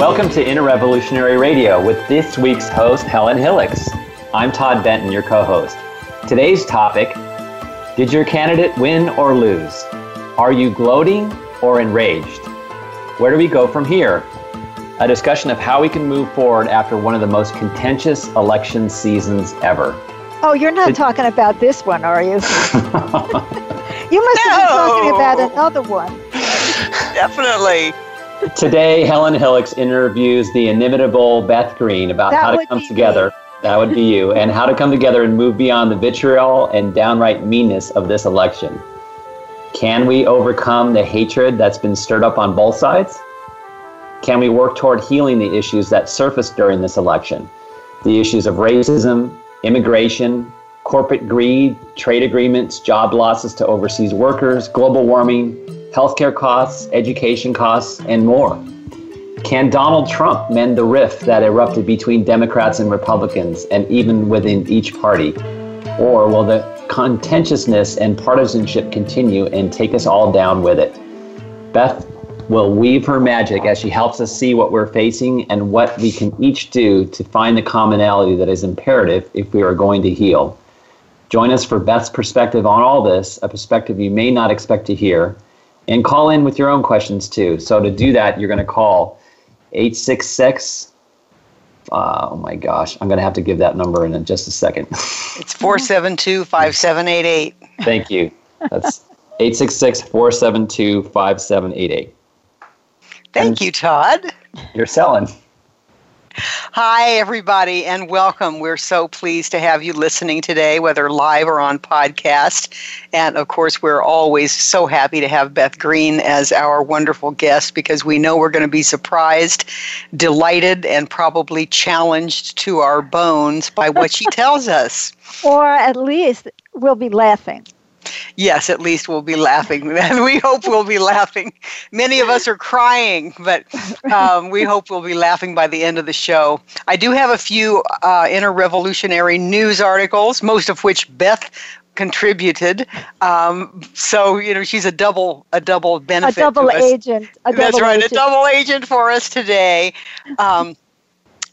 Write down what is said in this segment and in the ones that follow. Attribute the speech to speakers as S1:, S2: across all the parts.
S1: Welcome to Inner Revolutionary Radio with this week's host, Helen Hillocks. I'm Todd Benton, your co host. Today's topic Did your candidate win or lose? Are you gloating or enraged? Where do we go from here? A discussion of how we can move forward after one of the most contentious election seasons ever.
S2: Oh, you're not Did- talking about this one, are you? you must no. have been talking about another one.
S3: Definitely.
S1: Today, Helen Hillocks interviews the inimitable Beth Green about that how to come together. Me. That would be you, and how to come together and move beyond the vitriol and downright meanness of this election. Can we overcome the hatred that's been stirred up on both sides? Can we work toward healing the issues that surfaced during this election? The issues of racism, immigration, corporate greed, trade agreements, job losses to overseas workers, global warming, healthcare costs, education costs, and more. Can Donald Trump mend the rift that erupted between Democrats and Republicans and even within each party? Or will the contentiousness and partisanship continue and take us all down with it? Beth will weave her magic as she helps us see what we're facing and what we can each do to find the commonality that is imperative if we are going to heal. Join us for Beth's perspective on all this, a perspective you may not expect to hear and call in with your own questions too. So to do that, you're going to call 866. Uh, oh my gosh, I'm going to have to give that number in just a second.
S3: it's 472 5788.
S1: Thank you. That's 866 472 5788.
S3: Thank you, Todd.
S1: You're selling.
S3: Hi, everybody, and welcome. We're so pleased to have you listening today, whether live or on podcast. And of course, we're always so happy to have Beth Green as our wonderful guest because we know we're going to be surprised, delighted, and probably challenged to our bones by what she tells us.
S2: Or at least we'll be laughing
S3: yes, at least we'll be laughing. And we hope we'll be laughing. Many of us are crying, but um, we hope we'll be laughing by the end of the show. I do have a few uh, inner revolutionary news articles, most of which Beth contributed. Um, so you know she's a double a double benefit.
S2: A double agent. A
S3: That's
S2: double
S3: right,
S2: agent.
S3: a double agent for us today. Um,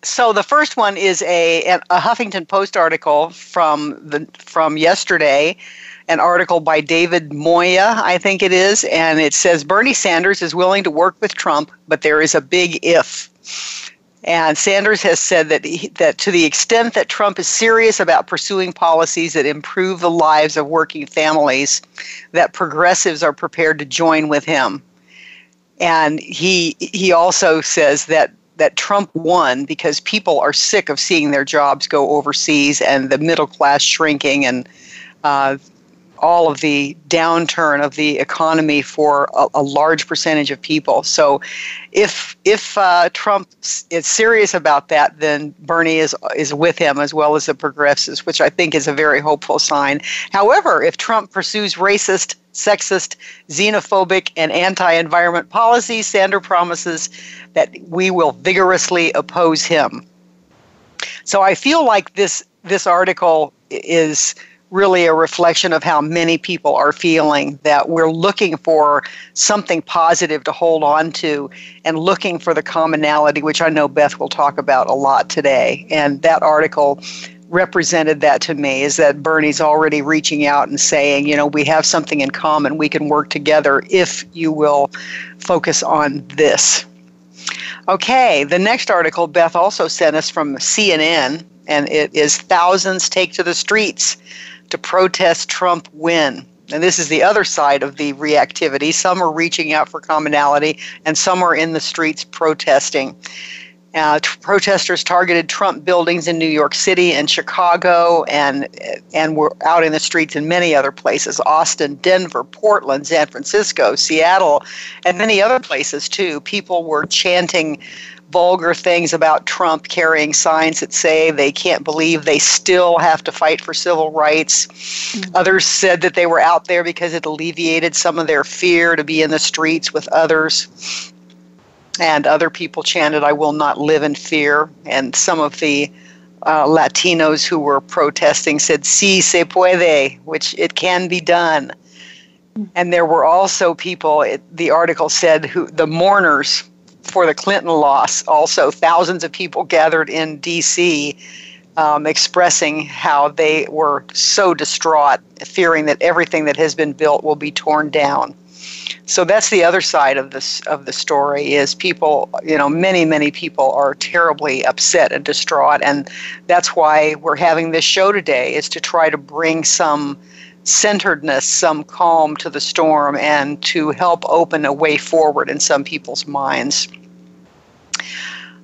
S3: so the first one is a a Huffington Post article from the from yesterday an article by David Moya, I think it is, and it says Bernie Sanders is willing to work with Trump, but there is a big if. And Sanders has said that he, that to the extent that Trump is serious about pursuing policies that improve the lives of working families, that progressives are prepared to join with him. And he he also says that that Trump won because people are sick of seeing their jobs go overseas and the middle class shrinking and uh, all of the downturn of the economy for a, a large percentage of people. So, if if uh, Trump is serious about that, then Bernie is is with him as well as the progressives, which I think is a very hopeful sign. However, if Trump pursues racist, sexist, xenophobic, and anti-environment policies, Sanders promises that we will vigorously oppose him. So I feel like this this article is really a reflection of how many people are feeling that we're looking for something positive to hold on to and looking for the commonality, which I know Beth will talk about a lot today. And that article represented that to me is that Bernie's already reaching out and saying, you know, we have something in common. We can work together if you will focus on this. Okay, the next article Beth also sent us from CNN, and it is Thousands Take to the Streets to protest Trump win. And this is the other side of the reactivity. Some are reaching out for commonality, and some are in the streets protesting. Uh, t- protesters targeted Trump buildings in New York City and Chicago, and and were out in the streets in many other places: Austin, Denver, Portland, San Francisco, Seattle, and many other places too. People were chanting vulgar things about Trump carrying signs that say they can't believe they still have to fight for civil rights. Mm-hmm. Others said that they were out there because it alleviated some of their fear to be in the streets with others. And other people chanted, I will not live in fear. And some of the uh, Latinos who were protesting said, Si se puede, which it can be done. Mm-hmm. And there were also people, it, the article said, who the mourners for the Clinton loss. Also, thousands of people gathered in D.C. Um, expressing how they were so distraught, fearing that everything that has been built will be torn down. So that's the other side of this of the story is people, you know, many many people are terribly upset and distraught, and that's why we're having this show today is to try to bring some centeredness, some calm to the storm, and to help open a way forward in some people's minds.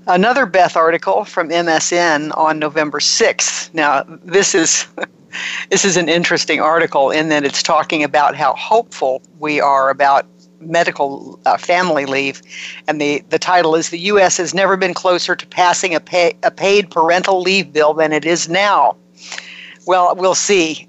S3: Another Beth article from MSN on November 6th. Now, this is this is an interesting article in that it's talking about how hopeful we are about medical uh, family leave, and the, the title is The U.S. has never been closer to passing a, pay, a paid parental leave bill than it is now. Well, we'll see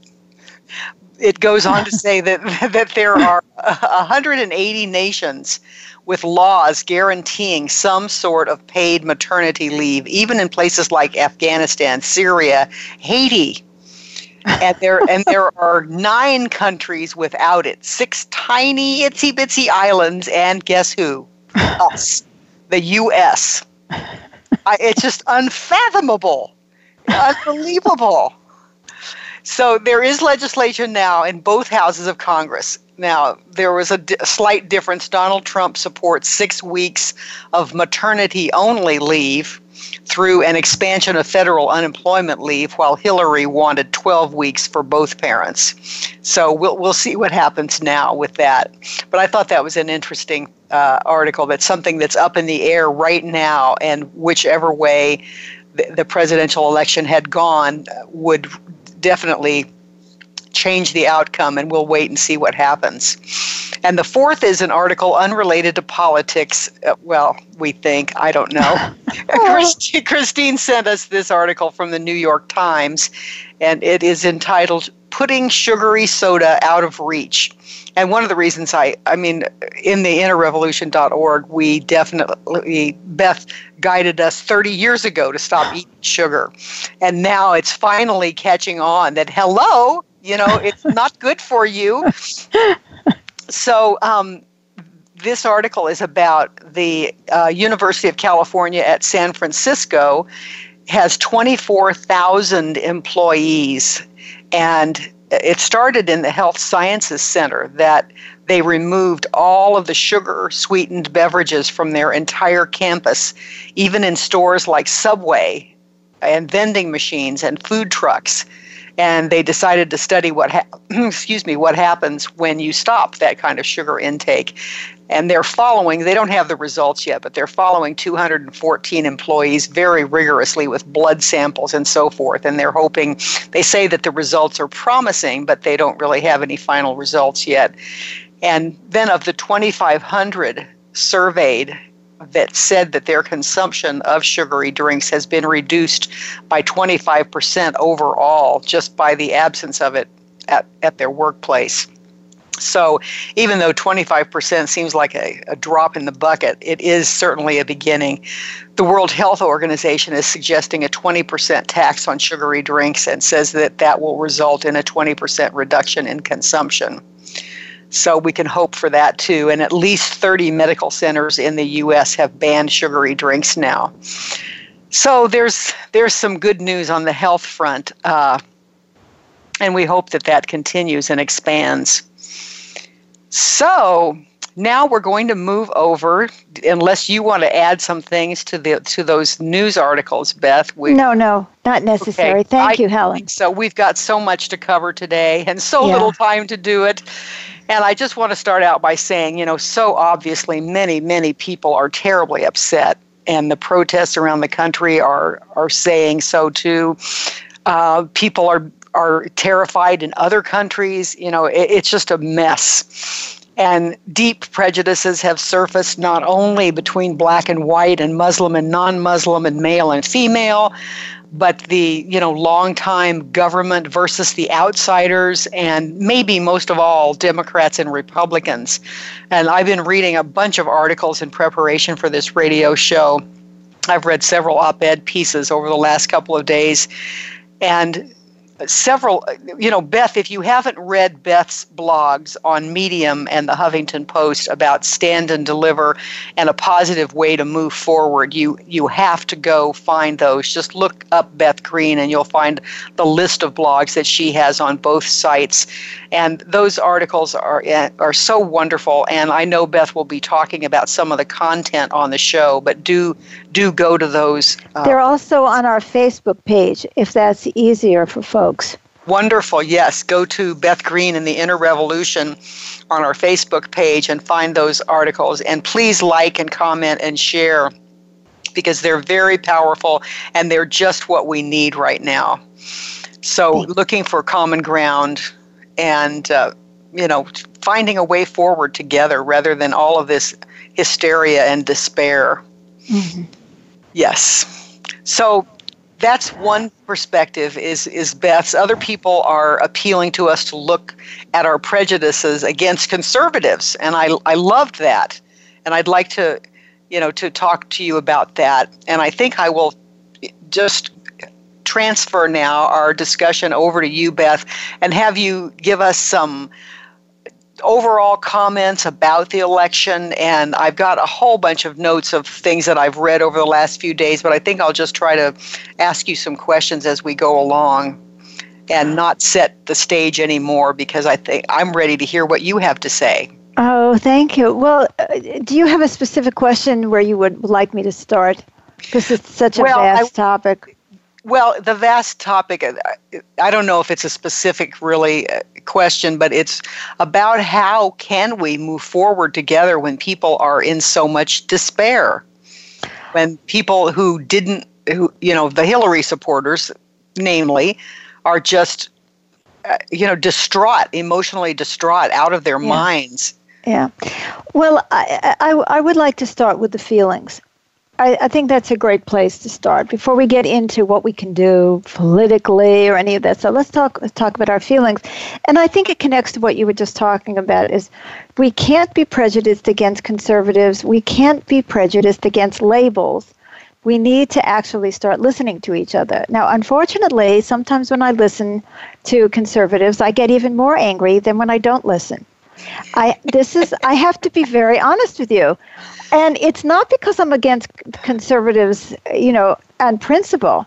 S3: it goes on to say that that there are 180 nations with laws guaranteeing some sort of paid maternity leave, even in places like Afghanistan, Syria, Haiti. And there and there are nine countries without it. Six tiny itsy bitsy islands, and guess who? Us, the U.S. I, it's just unfathomable, unbelievable. So there is legislation now in both houses of Congress. Now, there was a, d- a slight difference. Donald Trump supports six weeks of maternity only leave through an expansion of federal unemployment leave, while Hillary wanted 12 weeks for both parents. So we'll, we'll see what happens now with that. But I thought that was an interesting uh, article. That's something that's up in the air right now, and whichever way the, the presidential election had gone would definitely change the outcome, and we'll wait and see what happens. And the fourth is an article unrelated to politics. Uh, well, we think, I don't know. Christine sent us this article from the New York Times, and it is entitled Putting Sugary Soda Out of Reach. And one of the reasons I, I mean, in the interrevolution.org, we definitely, Beth guided us 30 years ago to stop eating sugar. And now it's finally catching on that, hello, you know, it's not good for you. So, um, this article is about the uh, University of California at San Francisco has 24,000 employees and it started in the Health Sciences Center that they removed all of the sugar sweetened beverages from their entire campus, even in stores like Subway and vending machines and food trucks. And they decided to study what ha- excuse me what happens when you stop that kind of sugar intake. And they're following they don't have the results yet but they're following 214 employees very rigorously with blood samples and so forth. And they're hoping they say that the results are promising but they don't really have any final results yet. And then of the 2500 surveyed that said that their consumption of sugary drinks has been reduced by 25% overall just by the absence of it at, at their workplace so even though 25% seems like a, a, drop in the bucket, it is certainly a beginning. The World Health Organization is suggesting a 20% tax on sugary drinks and says that that will result in a 20% reduction in consumption. So we can hope for that too. And at least 30 medical centers in the U.S. have banned sugary drinks now. So there's there's some good news on the health front, uh, and we hope that that continues and expands. So now we're going to move over, unless you want to add some things to the to those news articles, Beth.
S2: We, no, no, not necessary. Okay. Thank I you, Helen.
S3: So we've got so much to cover today, and so yeah. little time to do it. And I just want to start out by saying, you know, so obviously many, many people are terribly upset, and the protests around the country are are saying so too. Uh, people are are terrified in other countries. You know, it, it's just a mess. And deep prejudices have surfaced not only between black and white and Muslim and non Muslim and male and female, but the you know long-time government versus the outsiders and maybe most of all democrats and republicans. And i've been reading a bunch of articles in preparation for this radio show. I've read several op-ed pieces over the last couple of days. And several, you know, Beth, if you haven't read Beth's blogs on Medium and the Huffington Post about stand and deliver and a positive way to move forward, you you have to go find those. Just look up Beth Green and you'll find the list of blogs that she has on both sites. And those articles are eh, are so wonderful. And I know Beth will be talking about some of the content on the show, but do do go to those.
S2: Uh, They're also on our Facebook page if that's easier for folks.
S3: Wonderful. Yes. Go to Beth Green and the Inner Revolution on our Facebook page and find those articles. And please like and comment and share because they're very powerful and they're just what we need right now. So, looking for common ground and, uh, you know, finding a way forward together rather than all of this hysteria and despair. Mm-hmm. Yes. So, that's one perspective is is Beth's. Other people are appealing to us to look at our prejudices against conservatives, and I I loved that, and I'd like to, you know, to talk to you about that. And I think I will just transfer now our discussion over to you, Beth, and have you give us some overall comments about the election, and I've got a whole bunch of notes of things that I've read over the last few days, but I think I'll just try to ask you some questions as we go along and not set the stage anymore because I think I'm ready to hear what you have to say.
S2: Oh, thank you. Well, uh, do you have a specific question where you would like me to start? Because it's such a well, vast I, topic.
S3: Well, the vast topic, uh, I don't know if it's a specific really uh, question, but it's about how can we move forward together when people are in so much despair? When people who didn't, who, you know, the Hillary supporters, namely, are just, uh, you know, distraught, emotionally distraught, out of their yeah. minds.
S2: Yeah. Well, I, I, I would like to start with the feelings. I, I, think that's a great place to start before we get into what we can do politically or any of that. So let's talk let's talk about our feelings. And I think it connects to what you were just talking about is we can't be prejudiced against conservatives. We can't be prejudiced against labels. We need to actually start listening to each other. Now, unfortunately, sometimes when I listen to conservatives, I get even more angry than when I don't listen. I this is I have to be very honest with you. And it's not because I'm against conservatives, you know, on principle.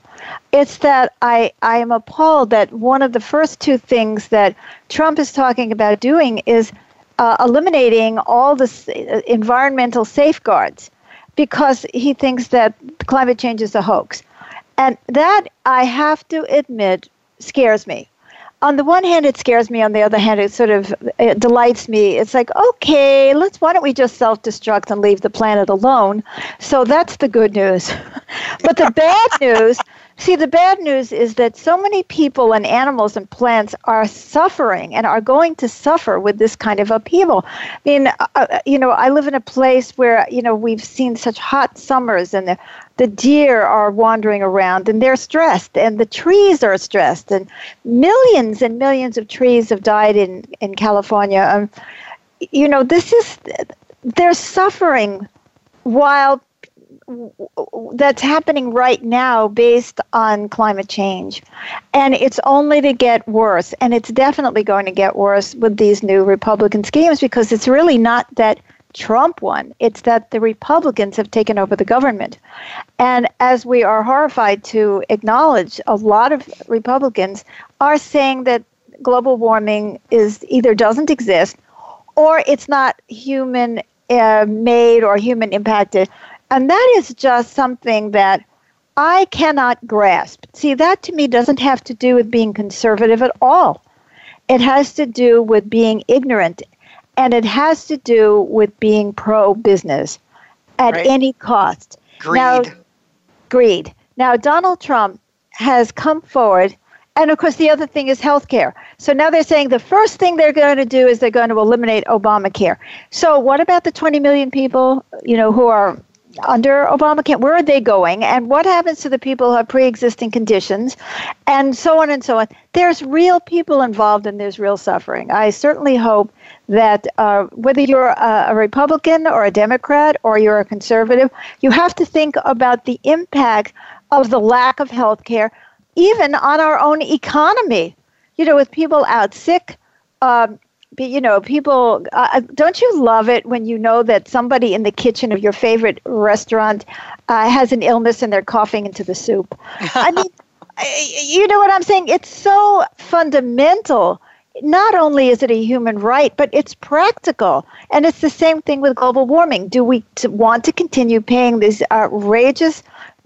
S2: It's that I, I am appalled that one of the first two things that Trump is talking about doing is uh, eliminating all the uh, environmental safeguards because he thinks that climate change is a hoax. And that, I have to admit, scares me on the one hand, it scares me. On the other hand, it sort of it delights me. It's like, okay, let's. Why don't we just self-destruct and leave the planet alone? So that's the good news. but the bad news. See, the bad news is that so many people and animals and plants are suffering and are going to suffer with this kind of upheaval. I mean, uh, uh you know, I live in a place where, you know, we've seen such hot summers and the the deer are wandering around and they're stressed and the trees are stressed and millions and millions of trees have died in in California um, you know this is they're suffering while that's happening right now based on climate change. And it's only to get worse. And it's definitely going to get worse with these new Republican schemes because it's really not that Trump won. It's that the Republicans have taken over the government. And as we are horrified to acknowledge, a lot of Republicans are saying that global warming is either doesn't exist or it's not human uh, made or human impacted. And that is just something that I cannot grasp. See, that to me doesn't have to do with being conservative at all. It has to do with being ignorant and it has to do with being pro business at right. any cost.
S3: Greed.
S2: Now, greed. Now, Donald Trump has come forward, and of course, the other thing is health care. So now they're saying the first thing they're going to do is they're going to eliminate Obamacare. So, what about the 20 million people, you know, who are under Obamacare? Where are they going? And what happens to the people who have pre existing conditions? And so on and so on. There's real people involved and there's real suffering. I certainly hope that uh, whether you're a, a, Republican or a Democrat or you're a conservative, you have to think about the impact of the lack of health care even on our own economy. You know, with people out sick, um, you know, people, uh, uh, don't you love it when you know that somebody in the kitchen of your favorite restaurant uh, has an illness and they're coughing into the soup? I mean, you know what I'm saying? It's so fundamental. Not only is it a human right, but it's practical. And it's the same thing with global warming. Do we want to continue paying these outrageous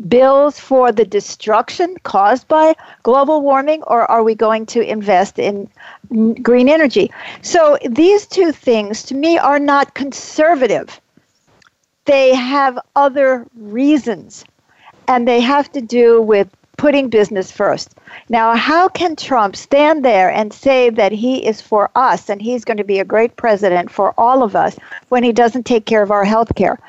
S2: bills for the destruction caused by global warming, or are we going to invest in green energy? So these two things, to me, are not conservative. They have other reasons, and they have to do with putting business first. Now, how can Trump stand there and say that he is for us and he's going to be a great president for all of us when he doesn't take care of our health care?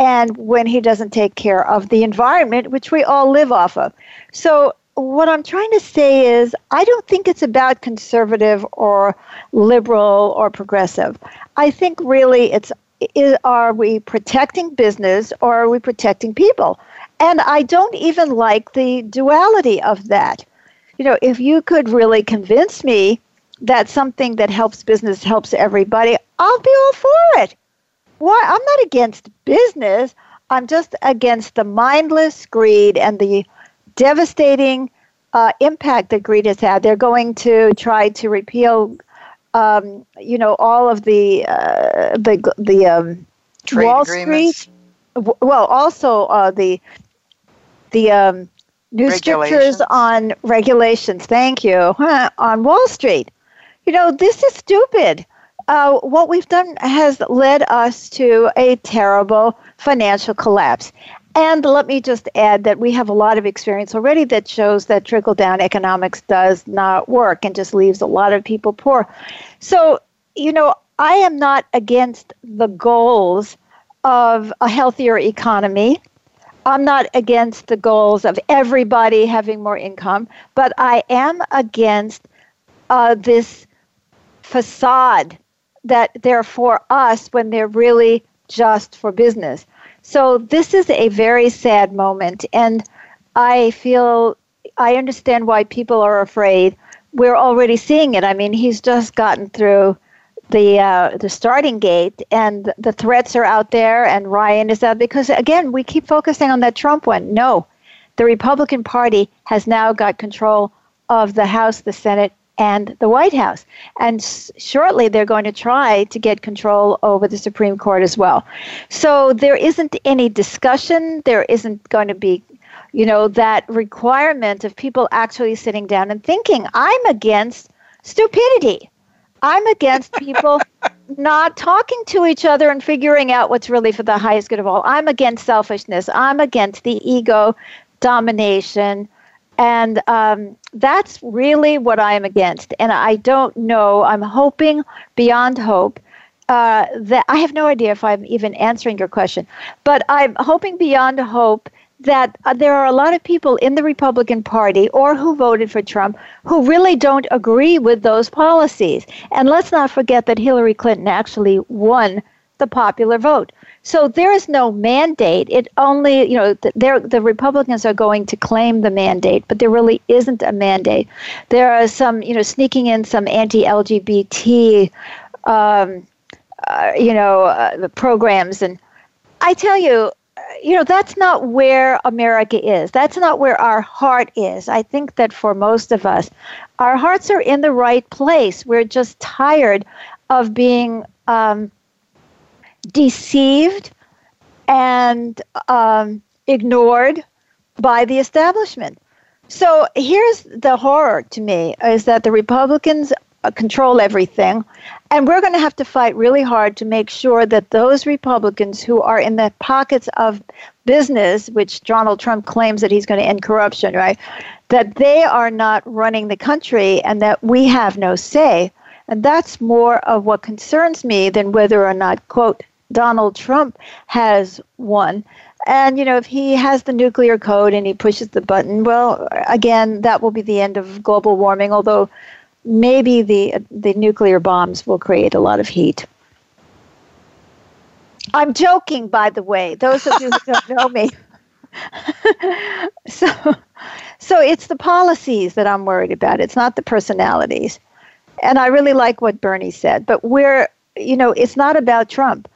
S2: And when he doesn't take care of the environment, which we all live off of. So, what I'm trying to say is, I don't think it's about conservative or liberal or progressive. I think really it's is, are we protecting business or are we protecting people? And I don't even like the duality of that. You know, if you could really convince me that something that helps business helps everybody, I'll be all for it why I'm not against business. I'm just against the mindless greed and the devastating uh, impact that greed has had. They're going to try to repeal, um, you know, all of the uh, the the um, Wall agreements. Street. Well, also uh, the the um, new strictures on regulations. Thank you on Wall Street. You know, this is stupid uh, what we've done has led us to a terrible financial collapse. And let me just add that we have a lot of experience already that shows that trickle down economics does not work and just leaves a lot of people poor. So, you know, I am not against the goals of a healthier economy. I'm not against the goals of everybody having more income, but I am against uh, this facade that they're for us when they're really just for business. So this is a very sad moment, and I feel I understand why people are afraid. We're already seeing it. I mean, he's just gotten through the uh, the starting gate, and the threats are out there, and Ryan is out because again, we keep focusing on that Trump one. No, the Republican Party has now got control of the House, the Senate, and the White House. And s- shortly, they're going to try to get control over the Supreme Court as well. So there isn't any discussion. There isn't going to be, you know, that requirement of people actually sitting down and thinking. I'm against stupidity. I'm against people not talking to each other and figuring out what's really for the highest good of all. I'm against selfishness. I'm against the ego domination and um, that's really what I'm against. And I don't know, I'm hoping beyond hope. Uh, that I have no idea if I'm even answering your question, but I'm hoping beyond hope that uh, there are a lot of people in the Republican Party or who voted for Trump who really don't agree with those policies. And let's not forget that Hillary Clinton actually won the popular vote. So there is no mandate. It only, you know, the, Republicans are going to claim the mandate, but there really isn't a mandate. There are some, you know, sneaking in some anti-LGBT, um, uh, you know, uh, programs, and I tell you, you know, that's not where America is. That's not where our heart is. I think that for most of us, our hearts are in the right place. We're just tired of being. Um, deceived and um, ignored by the establishment. So here's the horror to me is that the Republicans uh, control everything. And we're going to have to fight really hard to make sure that those Republicans who are in the pockets of business, which Donald Trump claims that he's going to end corruption, right? That they are not running the country and that we have no say. And that's more of what concerns me than whether or not, quote, Donald Trump has won. And, you know, if he has the nuclear code and he pushes the button, well, again, that will be the end of global warming, although maybe the, the nuclear bombs will create a lot of heat. I'm joking, by the way, those of you who don't know me. so, So it's the policies that I'm worried about. It's not the personalities. And I really like what Bernie said, but we're, you know, it's not about Trump.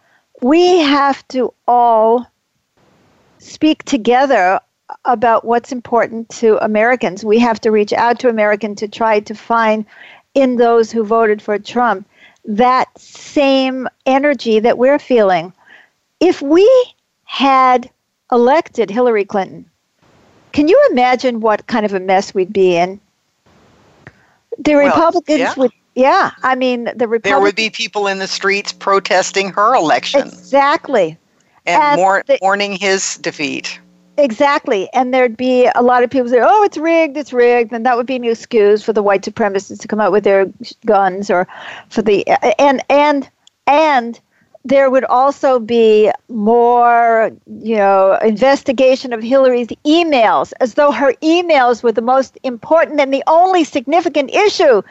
S2: We have to all speak together about what's important to Americans. We have to reach out to Americans to try to find in those who voted for Trump that same energy that we're feeling. If we had elected Hillary Clinton, can you imagine what kind of a mess we'd be in? The well, Republicans yeah. would yeah, I mean the Republicans.
S3: There would be people in the streets protesting her election.
S2: Exactly.
S3: And, and mourn, the, mourning his defeat.
S2: Exactly. And there'd be a lot of people say, oh, it's rigged, it's rigged. And that would be an excuse for the white supremacists to come out with their guns or for the, and, and, and there would also be more, you know, investigation of Hillary's emails as though her emails were the most important and the only significant issue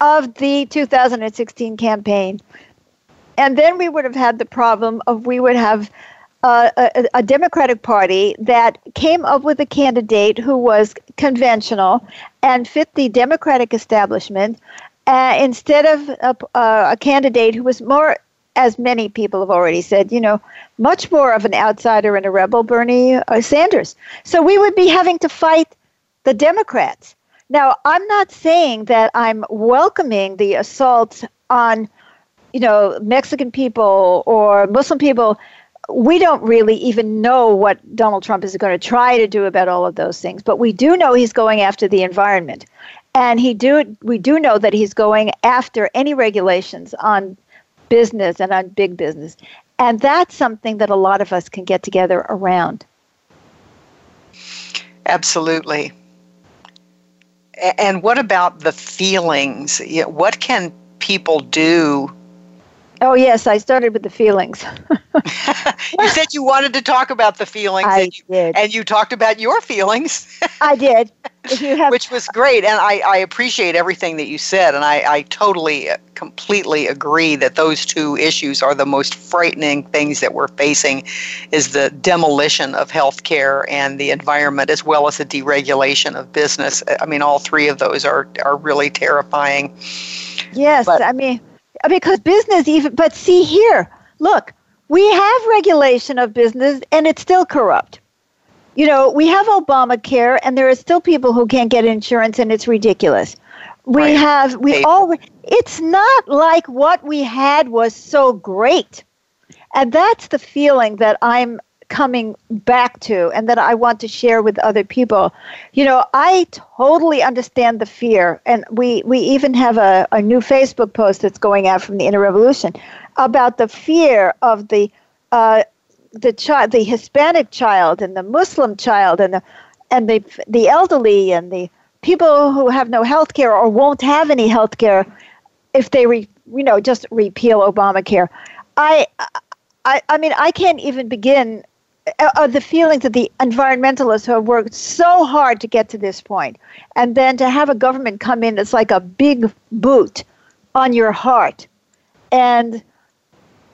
S2: of the 2016 campaign. And then we would have had the problem of we would have a, a, Democratic Party that came up with a candidate who was conventional and fit the Democratic establishment uh, instead of a, uh, a candidate who was more, as many people have already said, you know, much more of an outsider and a rebel, Bernie uh, Sanders. So we would be having to fight the Democrats. Now, I'm not saying that I'm welcoming the assault on, you know, Mexican people or Muslim people we don't really even know what Donald Trump is going to try to do about all of those things, but we do know he's going after the environment. And he do we do know that he's going after any regulations on business and on big business. And that's something that a lot of us can get together around.
S3: Absolutely. And what about the feelings? What can people do
S2: Oh yes, I started with the feelings.
S3: you said you wanted to talk about the feelings,
S2: I
S3: and,
S2: you, did.
S3: and you talked about your feelings.
S2: I did.
S3: Have- Which was great, and I, I appreciate everything that you said, and I, I totally, uh, completely agree that those two issues are the most frightening things that we're facing, is the demolition of healthcare and the environment, as well as the deregulation of business. I mean, all three of those are are really terrifying.
S2: Yes, but, I mean because business even but see here look we have regulation of business and it's still corrupt. You know we have obamacare and there are still people who can't get insurance and it's ridiculous. We right. have we all it's not like what we had was so great. And that's the feeling that i'm coming back to and that I want to share with other people. You know, I totally understand the fear, and we, we even have a, a new Facebook post that's going out from the Inner Revolution about the fear of the uh, the child, the Hispanic child, and the Muslim child, and the and the the elderly, and the people who have no health care or won't have any health care if they re, you know just repeal Obamacare. I I, I mean, I can't even begin uh, uh, the feelings of the environmentalists who have worked so hard to get to this point, and then to have a government come in it's like a big boot on your heart, and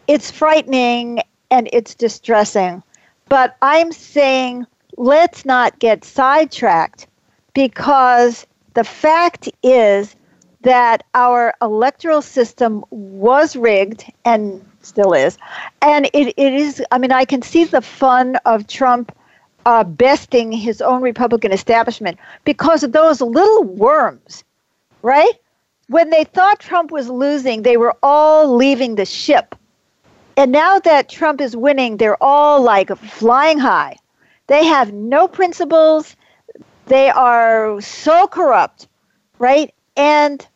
S2: it's frightening and it's distressing. But I'm saying let's not get sidetracked because the fact is that our electoral system was rigged and still is. And it, it is, I mean, I can see the fun of Trump uh, besting his own Republican establishment because of those little worms, right? When they thought Trump was losing, they were all leaving the ship. And now that Trump is winning, they're all like flying high. They have no principles. They are so corrupt, right? And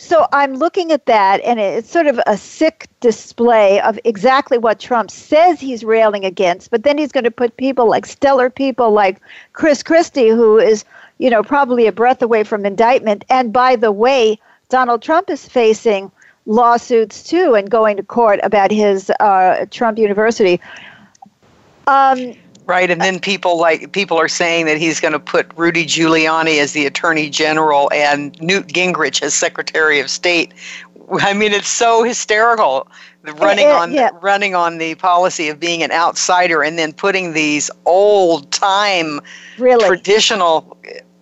S2: so I'm looking at that, and it's sort of a sick display of exactly what Trump says he's railing against. But then he's going to put people like stellar people like Chris Christie, who is, you know, probably a breath away from indictment. And by the way, Donald Trump is facing lawsuits too and going to court about his uh, Trump University.
S3: Um, Right, and then people like people are saying that he's going to put Rudy Giuliani as the Attorney General and Newt Gingrich as Secretary of State. I mean, it's so hysterical. Running on yeah. running on the policy of being an outsider, and then putting these old time
S2: really?
S3: traditional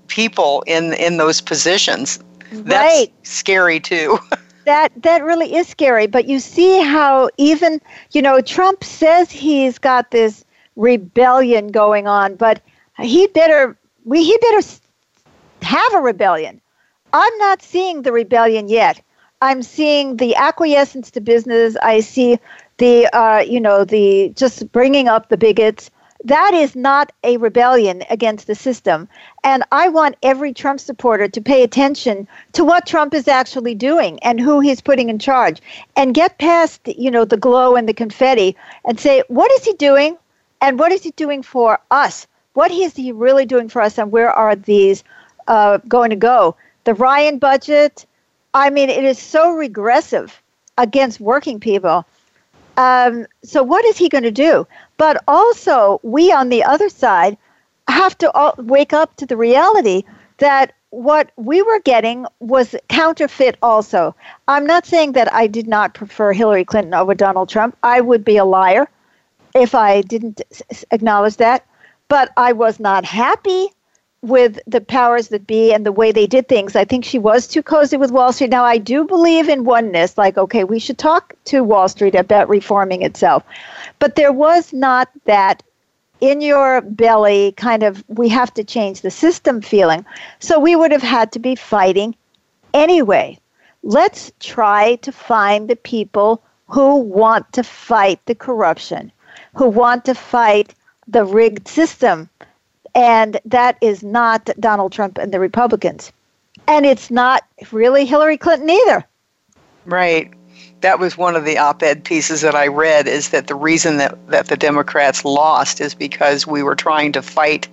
S3: people in in those positions. That's
S2: right.
S3: scary too.
S2: that that really is scary. But you see how even you know Trump says he's got this rebellion going on, but he better we he better have a rebellion. I'm not seeing the rebellion yet. I'm seeing the acquiescence to business. I see the uh, you know the just bringing up the bigots that is not a rebellion against the system and i want every trump supporter to pay attention to what trump is actually doing and who he's putting in charge and get past you know the glow and the confetti and say what is he doing and what is he doing for us what is he really doing for us and where are these uh, going to go the ryan budget i mean it is so regressive against working people um, so, what is he going to do? But also, we on the other side have to wake up to the reality that what we were getting was counterfeit also. I'm not saying that I did not prefer Hillary Clinton over Donald Trump. I would be a liar if I didn't acknowledge that. But I was not happy with the powers that be and the way they did things. I think she was too cozy with Wall Street. Now, I do believe in oneness, like, okay, we should talk to Wall Street about reforming itself. But there was not that in your belly kind of, we have to change the system feeling. So we would have had to be fighting anyway. Let's try to find the people who want to fight the corruption, who want to fight the rigged system and that is not Donald Trump and the Republicans. And it's not really Hillary Clinton either.
S3: Right. That was one of the op ed pieces that I read is that the reason that, that the Democrats lost is because we were trying to fight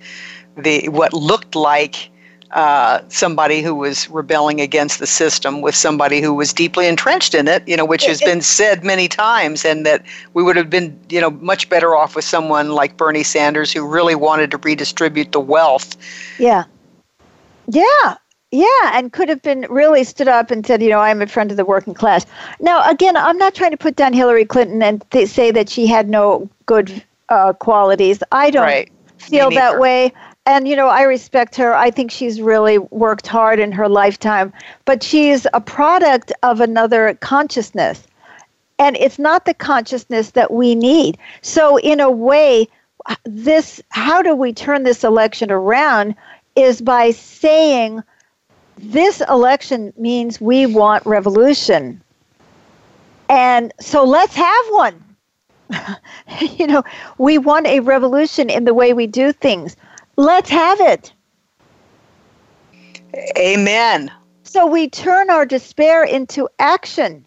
S3: the what looked like uh, somebody who was rebelling against the system with somebody who was deeply entrenched in it, you know, which has been said many times, and that we would have been, you know, much better off with someone like Bernie Sanders who really wanted to redistribute the wealth.
S2: Yeah. Yeah. Yeah, and could have been really stood up and said, you know, I'm a friend of the working class. Now, again, I'm not trying to put down Hillary Clinton and th- say that she had no good uh, qualities. I don't right. feel that way and you know i respect her. I think she's really worked hard in her lifetime. But she's a product of another consciousness. And it's not the consciousness that we need. So in a way this how do we turn this election around is by saying this election means we want revolution. And so let's have one. You know we want a revolution in the way we do things Let's have it.
S3: Amen.
S2: So we turn our despair into action.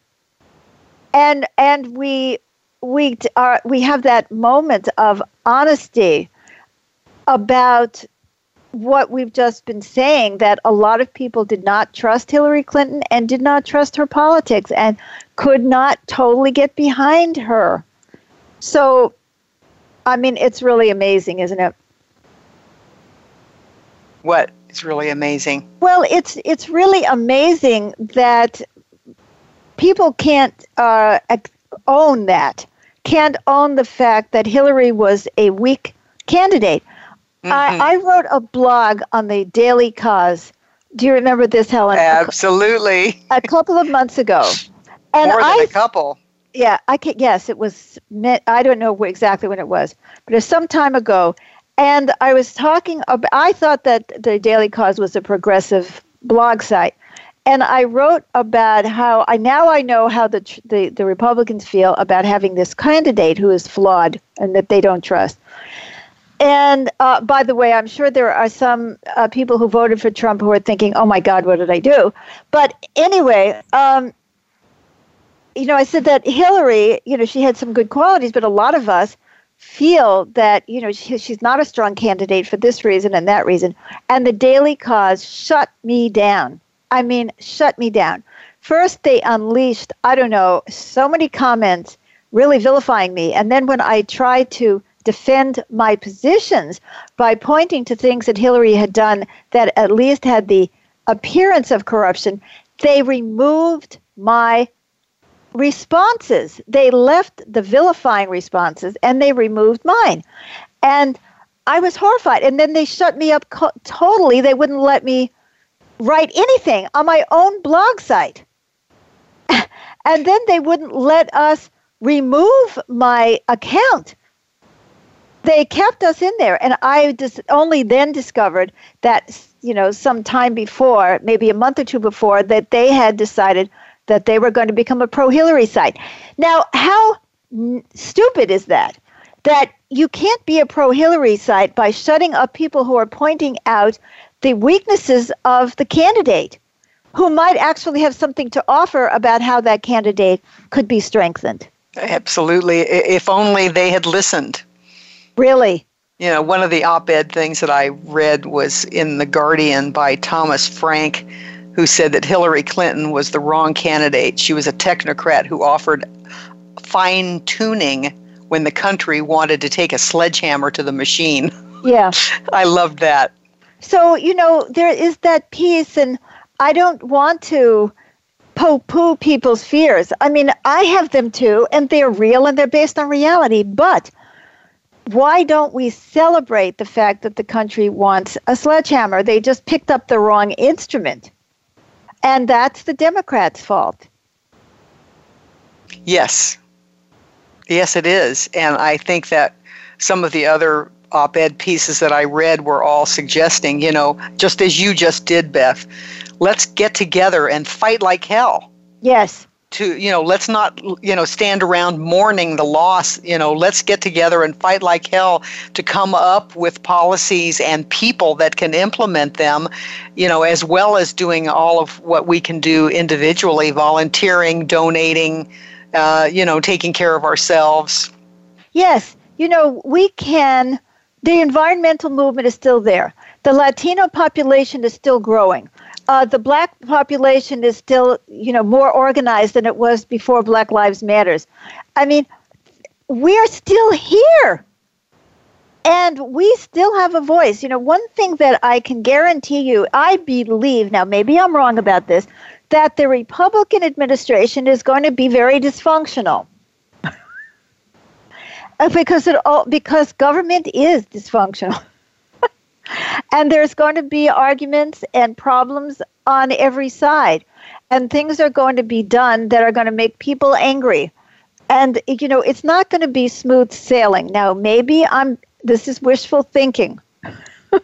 S2: And and we we are we have that moment of honesty about what we've just been saying that a lot of people did not trust Hillary Clinton and did not trust her politics and could not totally get behind her. So I mean it's really amazing, isn't it?
S3: What is really amazing?
S2: Well, it's it's really amazing that people can't uh, own that, can't own the fact that Hillary was a weak candidate. Mm-hmm. I, I wrote a blog on the Daily Kos. Do you remember this, Helen?
S3: Absolutely.
S2: A, couple of months ago,
S3: and more than I, a couple.
S2: Yeah, I can. Yes, it was. I don't know exactly when it was, but it was some time ago. And I was talking about, I thought that the Daily Kos was a progressive blog site. And I wrote about how I now I know how the, the, the Republicans feel about having this candidate who is flawed and that they don't trust. And uh, by the way, I'm sure there are some uh, people who voted for Trump who are thinking, "Oh my God, what did I do?" But anyway, um, you know, I said that Hillary, you know, she had some good qualities, but a lot of us feel that you know she, she's not a strong candidate for this reason and that reason. And the Daily Kos shut me down. I mean shut me down. First they unleashed i don't know so many comments really vilifying me. And then when i tried to defend my positions by pointing to things that hillary had done that at least had the appearance of corruption they removed my responses. They left the vilifying responses and they removed mine. And I was horrified. And then they shut me up co- totally. They wouldn't let me write anything on my own blog site. and then they wouldn't let us remove my account. They kept us in there. And I just only then discovered that, you know, some time before, maybe a month or two before, that they had decided that they were going to become a pro Hillary site. Now, how n- stupid is that? That you can't be a pro Hillary site by shutting up people who are pointing out the weaknesses of the candidate who might actually have something to offer about how that candidate could be strengthened.
S3: Absolutely. If only they had listened.
S2: Really?
S3: You know, one of the op ed things that I read was in The Guardian by Thomas Frank, who said that Hillary Clinton was the wrong candidate. She was a technocrat who offered fine tuning when the country wanted to take a sledgehammer to the machine.
S2: Yeah.
S3: I loved that.
S2: So, you know, there is that piece, and I don't want to poo poo people's fears. I mean, I have them too, and they're real and they're based on reality. But why don't we celebrate the fact that the country wants a sledgehammer? They just picked up the wrong instrument. And that's the Democrats' fault.
S3: Yes. Yes, it is. And I think that some of the other op ed pieces that I read were all suggesting, you know, just as you just did, Beth, let's get together and fight like hell.
S2: Yes.
S3: To, you know, let's not, you know, stand around mourning the loss. You know, let's get together and fight like hell to come up with policies and people that can implement them, you know, as well as doing all of what we can do individually, volunteering, donating, uh, you know, taking care of ourselves.
S2: Yes. You know, we can the environmental movement is still there. The Latino population is still growing. Uh, the black population is still, you know, more organized than it was before Black Lives Matters. I mean, we are still here. And we still have a voice. You know, one thing that I can guarantee you, I believe, now maybe I'm wrong about this, that the Republican administration is going to be very dysfunctional. Because it all because government is dysfunctional. And there's going to be arguments and problems on every side. And things are going to be done that are going to make people angry. And you know, it's not going to be smooth sailing. Now, maybe I'm this is wishful thinking. but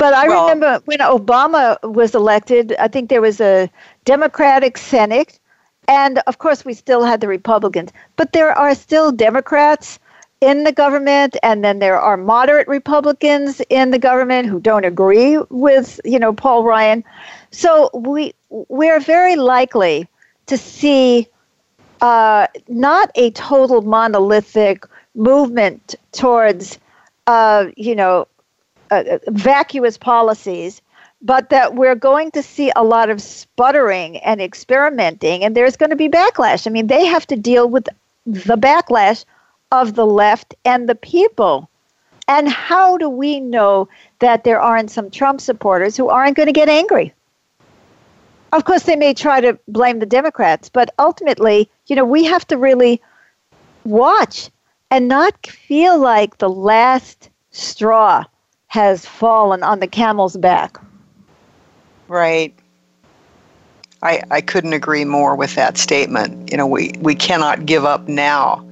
S2: I well, remember when Obama was elected, I think there was a Democratic Senate and of course, we still had the Republicans, but there are still Democrats in the government, and then there are moderate Republicans in the government who don't agree with, you know, Paul Ryan. So we we're very likely to see uh, not a total monolithic movement towards, uh, you know, uh, vacuous policies, but that we're going to see a lot of sputtering and experimenting, and there's going to be backlash. I mean, they have to deal with the backlash of the left and the people. And how do we know that there aren't some Trump supporters who aren't going to get angry? Of course, they may try to blame the Democrats, but ultimately, you know, we have to really watch and not feel like the last straw has fallen on the camel's back.
S3: Right. I, I couldn't agree more with that statement. You know, we, we cannot give up now.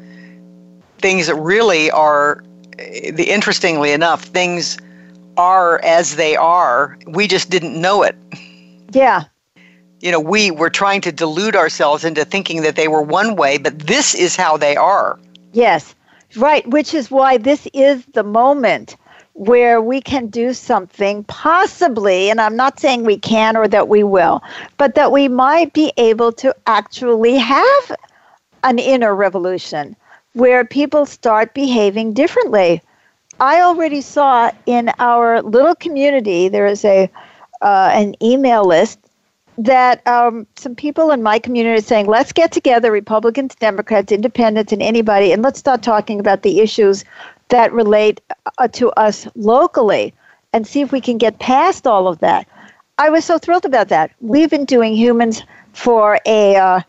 S3: Things that really are, the interestingly enough, things are as they are. We just didn't know it.
S2: Yeah.
S3: You know, we were trying to delude ourselves into thinking that they were one way, but this is how they are.
S2: Yes, right. Which is why this is the moment where we can do something possibly, and I'm not saying we can or that we will, but that we might be able to actually have an inner revolution where people start behaving differently. I already saw in our little community there is a uh, an email list that um, some people in my community are saying, let's get together, Republicans, Democrats, Independents, and anybody, and let's start talking about the issues that relate uh, to us locally and see if we can get past all of that. I was so thrilled about that. We've been doing humans for a uh,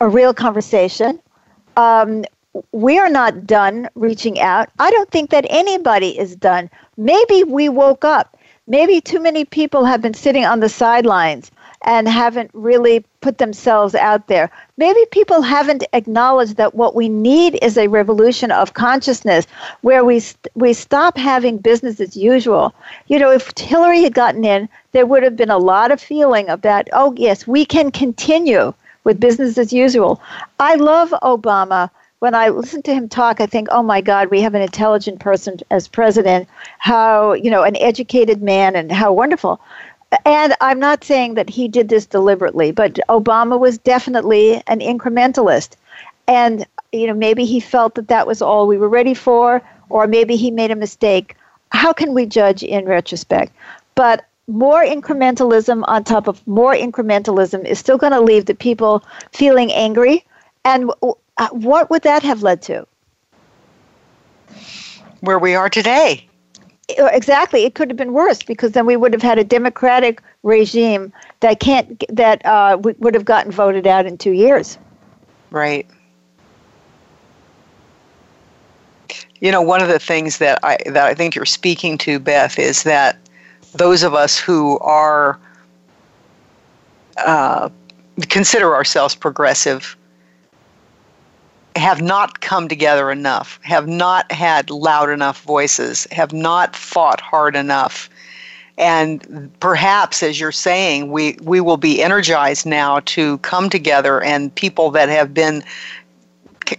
S2: a real conversation. Um, we are not done reaching out. I don't think that anybody is done. Maybe we woke up. Maybe too many people have been sitting on the sidelines and haven't really put themselves out there. Maybe people haven't acknowledged that what we need is a revolution of consciousness where we st- we stop having business as usual. You know, if Hillary had gotten in, there would have been a lot of feeling about, oh yes, we can continue with business as usual. I love Obama when I listen to him talk, I think, oh my God, we have an intelligent person as president, how, you know, an educated man and how wonderful. And I'm not saying that he did this deliberately, but Obama was definitely an incrementalist. And, you know, maybe he felt that that was all we were ready for, or maybe he made a mistake. How can we judge in retrospect? But more incrementalism on top of more incrementalism is still going to leave the people feeling angry. And uh, what would that have led to?
S3: Where we are today.
S2: Uh, exactly, it could have been worse because then we would have had a democratic regime that can't that uh, would have gotten voted out in two years.
S3: Right. You know, one of the things that I that I think you're speaking to, Beth, is that those of us who are uh, consider ourselves progressive have not come together enough, have not had loud enough voices, have not fought hard enough. And perhaps, as you're saying, we, we will be energized now to come together and people that have been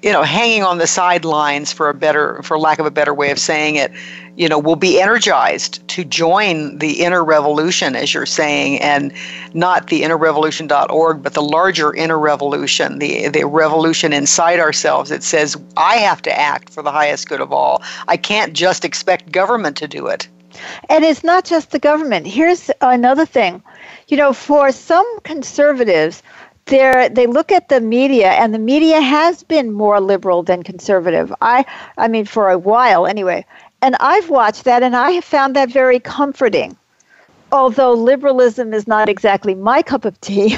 S3: you know hanging on the sidelines for a better for lack of a better way of saying it you know will be energized to join the inner revolution as you're saying and not the innerrevolution.org but the larger inner revolution the the revolution inside ourselves that says i have to act for the highest good of all. I can't just expect government to do it.
S2: And it's not just the government. Here's another thing. You know for some conservatives they they look at the media and the media has been more liberal than conservative. I i mean for a while anyway and i've watched that and i have found that very comforting although liberalism is not exactly my cup of tea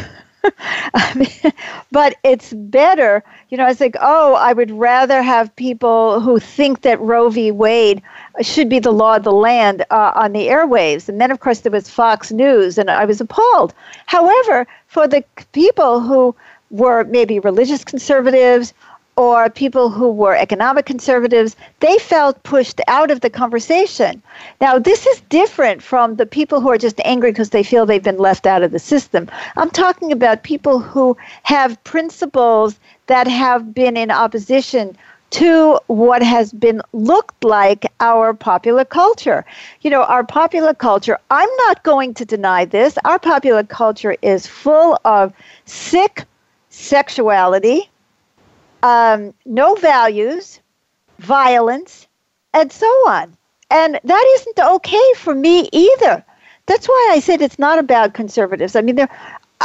S2: but it's better. You know, I think, oh, I would rather have people who think that Roe v. Wade should be the law of the land uh, on the airwaves. And then, of course, there was Fox News, and I was appalled. However, for the people who were maybe religious conservatives or people who were economic conservatives, they felt pushed out of the conversation. Now, this is different from the people who are just angry because they feel they've been left out of the system. I'm talking about people who have principles that have been in opposition to what has been looked like our popular culture. You know, our popular culture, I'm not going to deny this, our popular culture is full of sick sexuality um, no values, violence, and so on. And that isn't okay for me either. That's why I said it's not about conservatives. I mean, there,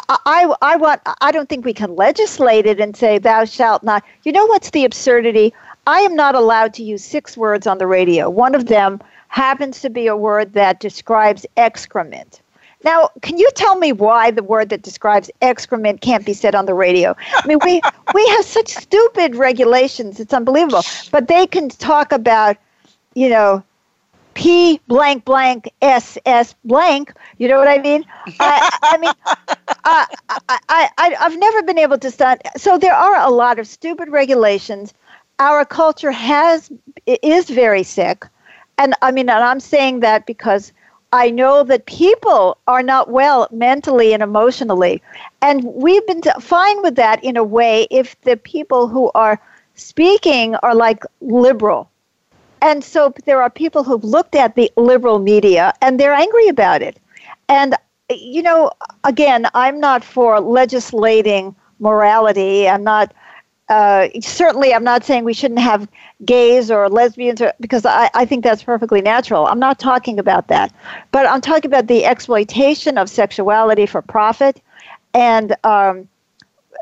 S2: I, I, I want. I don't think we can legislate it and say thou shalt not. You know what's the absurdity? I am not allowed to use six words on the radio. One of them happens to be a word that describes excrement. Now, can you tell me why the word that describes excrement can't be said on the radio? I mean, we we have such stupid regulations; it's unbelievable. But they can talk about, you know, P blank blank S S blank. You know what I mean? I, I mean, uh, I, I, I, I've never been able to start. So there are a lot of stupid regulations. Our culture has is very sick, and I mean, and I'm saying that because I know that people are not well mentally and emotionally. And we've been fine with that in a way if the people who are speaking are like liberal. And so there are people who've looked at the liberal media and they're angry about it. And, you know, again, I'm not for legislating morality. I'm not uh, certainly, I'm not saying we shouldn't have gays or lesbians, or, because I, I think that's perfectly natural. I'm not talking about that. But I'm talking about the exploitation of sexuality for profit and um,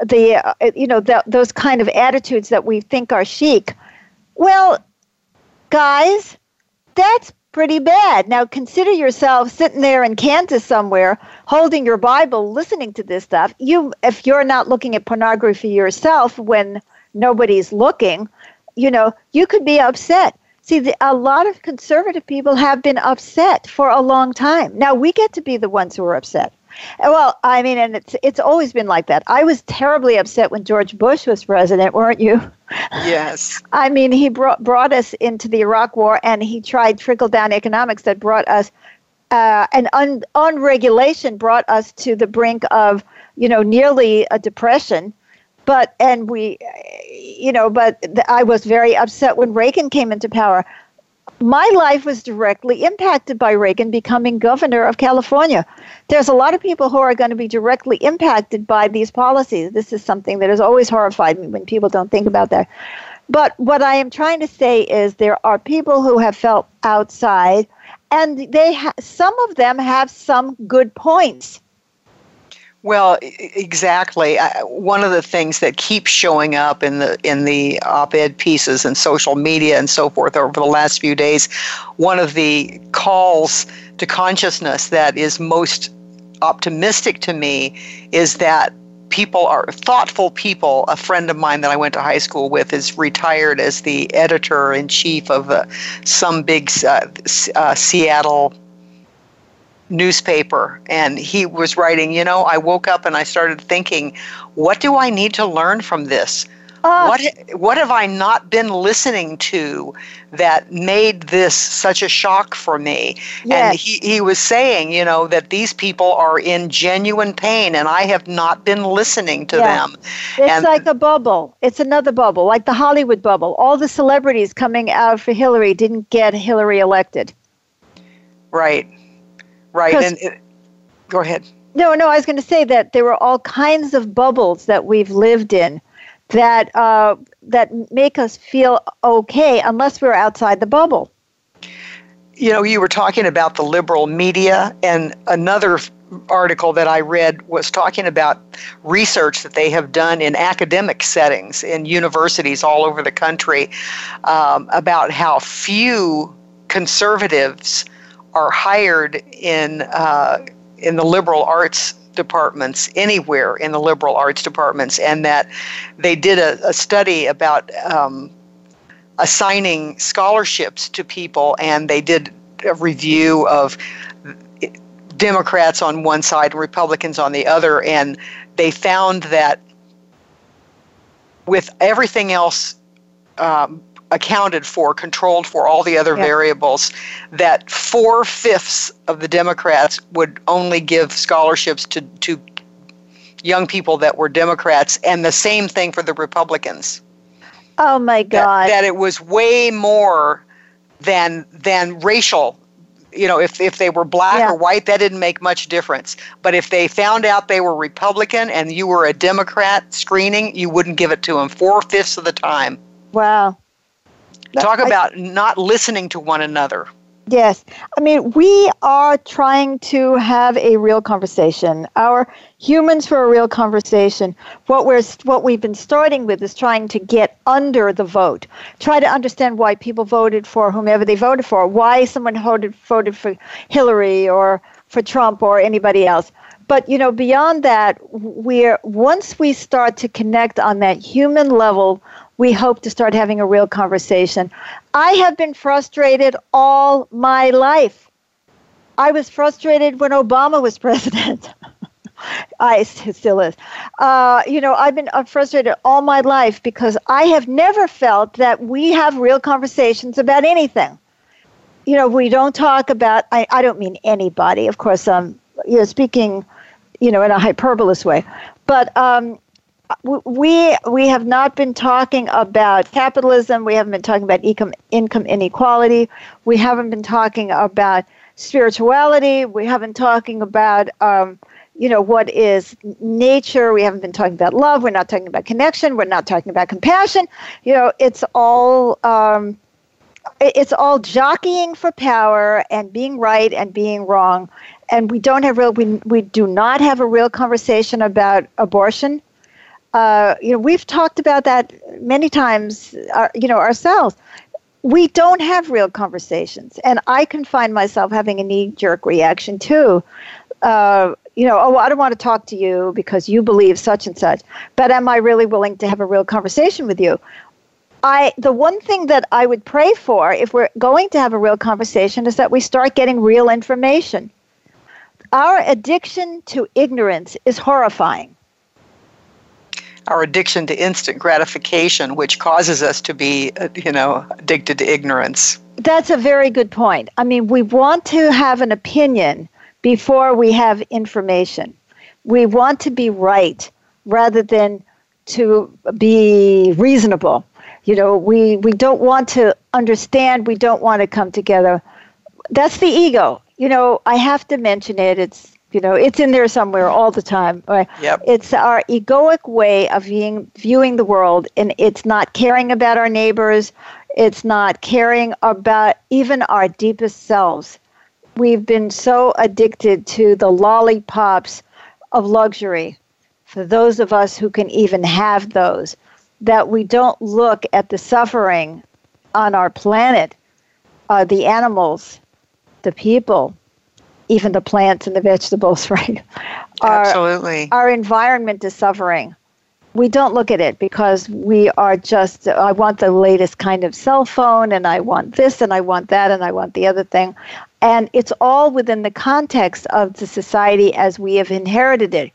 S2: the, uh, you know, those kind of attitudes that we think are chic. Well, guys, that's pretty bad. Now consider yourself sitting there in Kansas somewhere, holding your Bible, listening to this stuff. You, if you're not looking at pornography yourself when nobody's looking, you know, you could be upset. See, the, a lot of conservative people have been upset for a long time. Now we get to be the ones who are upset. Well, I mean, and it's it's always been like that. I was terribly upset when George Bush was president, weren't you?
S3: Yes.
S2: I mean, he brought brought us into the Iraq War, and he tried trickle down economics that brought us, uh, and un, unregulation brought us to the brink of, you know, nearly a depression. But and we, you know, but I was very upset when Reagan came into power my life was directly impacted by Reagan becoming governor of California. There's a lot of people who are going to be directly impacted by these policies. This is something that has always horrified me when people don't think about that. But what I am trying to say is there are people who have felt outside, and they ha- some of them have some good points.
S3: Well, exactly. one of the things that keeps showing up in the in the op-ed pieces and social media and so forth over the last few days, one of the calls to consciousness that is most optimistic to me is that people are thoughtful people. A friend of mine that I went to high school with is retired as the editor in chief of uh, some big uh, uh, Seattle newspaper and he was writing you know i woke up and i started thinking what do i need to learn from this? Uh, what what have i not been listening to that made this such a shock for me? Yes. and he, he was saying you know that these people are in genuine pain and i have not been listening to yeah. them.
S2: It's
S3: and
S2: like a bubble. It's another bubble like the hollywood bubble. All the celebrities coming out for hillary didn't get hillary elected.
S3: Right Right. And it, go ahead.
S2: No, no, I was going to say that there were all kinds of bubbles that we've lived in that uh, that make us feel okay unless we're outside the bubble.
S3: You know, you were talking about the liberal media, and another article that I read was talking about research that they have done in academic settings in universities all over the country um, about how few conservatives are hired in uh, in the liberal arts departments anywhere in the liberal arts departments, and that they did a, a study about um, assigning scholarships to people, and they did a review of Democrats on one side and Republicans on the other, and they found that with everything else um, accounted for, controlled for all the other variables, that four fifths of the Democrats would only give scholarships to, to young people that were Democrats, and the same thing for the Republicans.
S2: Oh my God!
S3: That, that it was way more than than racial. You know, if if they were black yeah. or white, that didn't make much difference. But if they found out they were Republican and you were a Democrat screening, you wouldn't give it to them four fifths of the time.
S2: Wow.
S3: Talk about I, not listening to one another.
S2: Yes. I mean, we are trying to have a real conversation. Our humans for a real conversation. What we're what we've been starting with is trying to get under the vote. Try to understand why people voted for whomever they voted for, why someone voted voted for Hillary or for Trump or anybody else. But you know, beyond that, we're once we start to connect on that human level we hope to start having a real conversation. I have been frustrated all my life. I was frustrated when Obama was president. I still is. Uh, you know, I've been uh, frustrated all my life because I have never felt that we have real conversations about anything. You know, we don't talk about. I, I don't mean anybody, of course. Um, you know, speaking, you know, in a hyperbolous way, but um, we we have not been talking about capitalism. We haven't been talking about income income inequality. We haven't been talking about spirituality. We haven't talking about um, you know what is nature. We haven't been talking about love. We're not talking about connection. We're not talking about compassion. You know, it's all. Um, it's all jockeying for power and being right and being wrong and we don't have real we, we do not have a real conversation about abortion uh, you know, we've talked about that many times, uh, you know, ourselves. We don't have real conversations, and I can find myself having a knee-jerk reaction too. Uh, you know, oh, I don't want to talk to you because you believe such and such. But am I really willing to have a real conversation with you? I the one thing that I would pray for if we're going to have a real conversation is that we start getting real information. Our addiction to ignorance is horrifying.
S3: Our addiction to instant gratification, which causes us to be, uh, you know, addicted to ignorance.
S2: That's a very good point. I mean, we want to have an opinion before we have information. We want to be right rather than to be reasonable. You know, we, we don't want to understand, we don't want to come together. That's the ego. You know, I have to mention it. It's you know, it's in there somewhere all the time. Right?
S3: Yep.
S2: It's our egoic way of being, viewing the world, and it's not caring about our neighbors. It's not caring about even our deepest selves. We've been so addicted to the lollipops of luxury for those of us who can even have those that we don't look at the suffering on our planet, uh, the animals, the people, even the plants and the vegetables, right?
S3: Our, Absolutely.
S2: Our environment is suffering. We don't look at it because we are just, I want the latest kind of cell phone, and I want this, and I want that, and I want the other thing. And it's all within the context of the society as we have inherited it.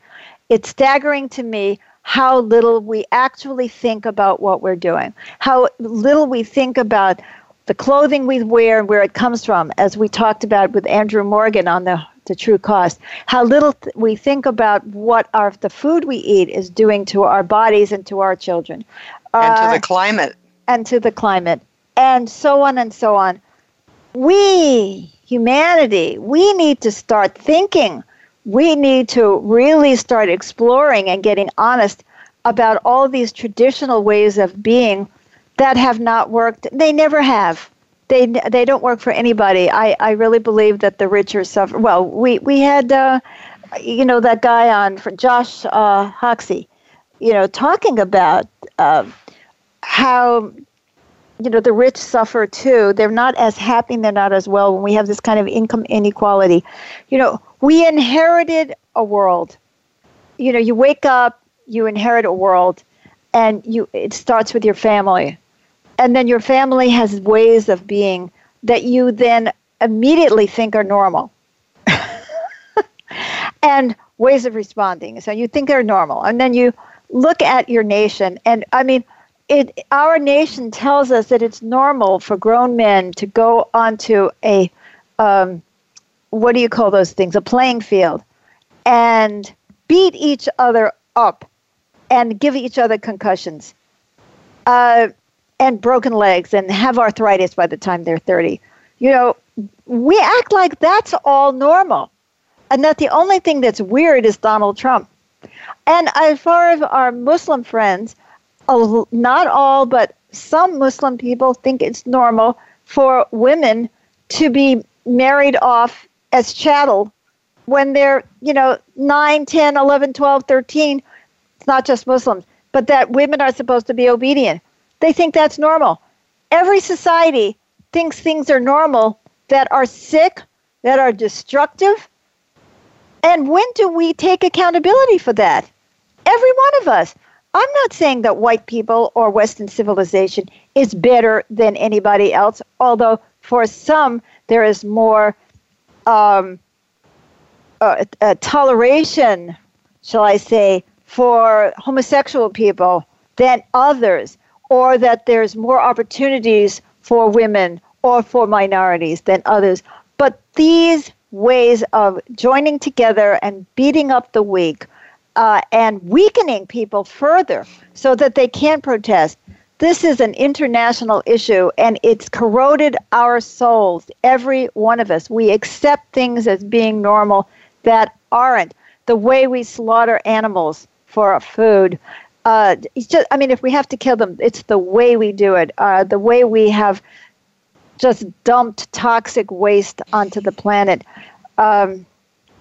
S2: It's staggering to me how little we actually think about what we're doing, how little we think about the clothing we wear and where it comes from, as we talked about with Andrew Morgan on the, the true cost, how little th- we think about what our, the food we eat is doing to our bodies and to our children.
S3: And uh, to the climate.
S2: And to the climate. And so on and so on. We, humanity, we need to start thinking we need to really start exploring and getting honest about all these traditional ways of being that have not worked. They never have. They they don't work for anybody. I, I really believe that the richer suffer. Well, we we had uh, you know that guy on for Josh uh, Hoxie, you know, talking about uh, how you know the rich suffer too. They're not as happy. They're not as well when we have this kind of income inequality. You know, we inherited a world. You know, you wake up, you inherit a world, and you it starts with your family. And then your family has ways of being that you then immediately think are normal. and ways of responding. So you think they're normal. And then you look at your nation and I mean it our nation tells us that it's normal for grown men to go onto a um, what do you call those things? A playing field, and beat each other up, and give each other concussions, uh, and broken legs, and have arthritis by the time they're thirty. You know, we act like that's all normal, and that the only thing that's weird is Donald Trump. And as far as our Muslim friends, not all, but some Muslim people think it's normal for women to be married off as chattel when they're, you know, 9, 10, 11, 12, 13. It's not just Muslims, but that women are supposed to be obedient. They think that's normal. Every society thinks things are normal that are sick, that are destructive. And when do we take accountability for that? Every one of us. I'm not saying that white people or Western civilization is better than anybody else, although for some there is more um, uh, uh, toleration, shall I say, for homosexual people than others, or that there's more opportunities for women or for minorities than others. But these ways of joining together and beating up the weak uh, and weakening people further so that they can't protest this is an international issue and it's corroded our souls, every one of us. We accept things as being normal that aren't. The way we slaughter animals for food. Uh, just, I mean, if we have to kill them, it's the way we do it. Uh, the way we have just dumped toxic waste onto the planet. Um,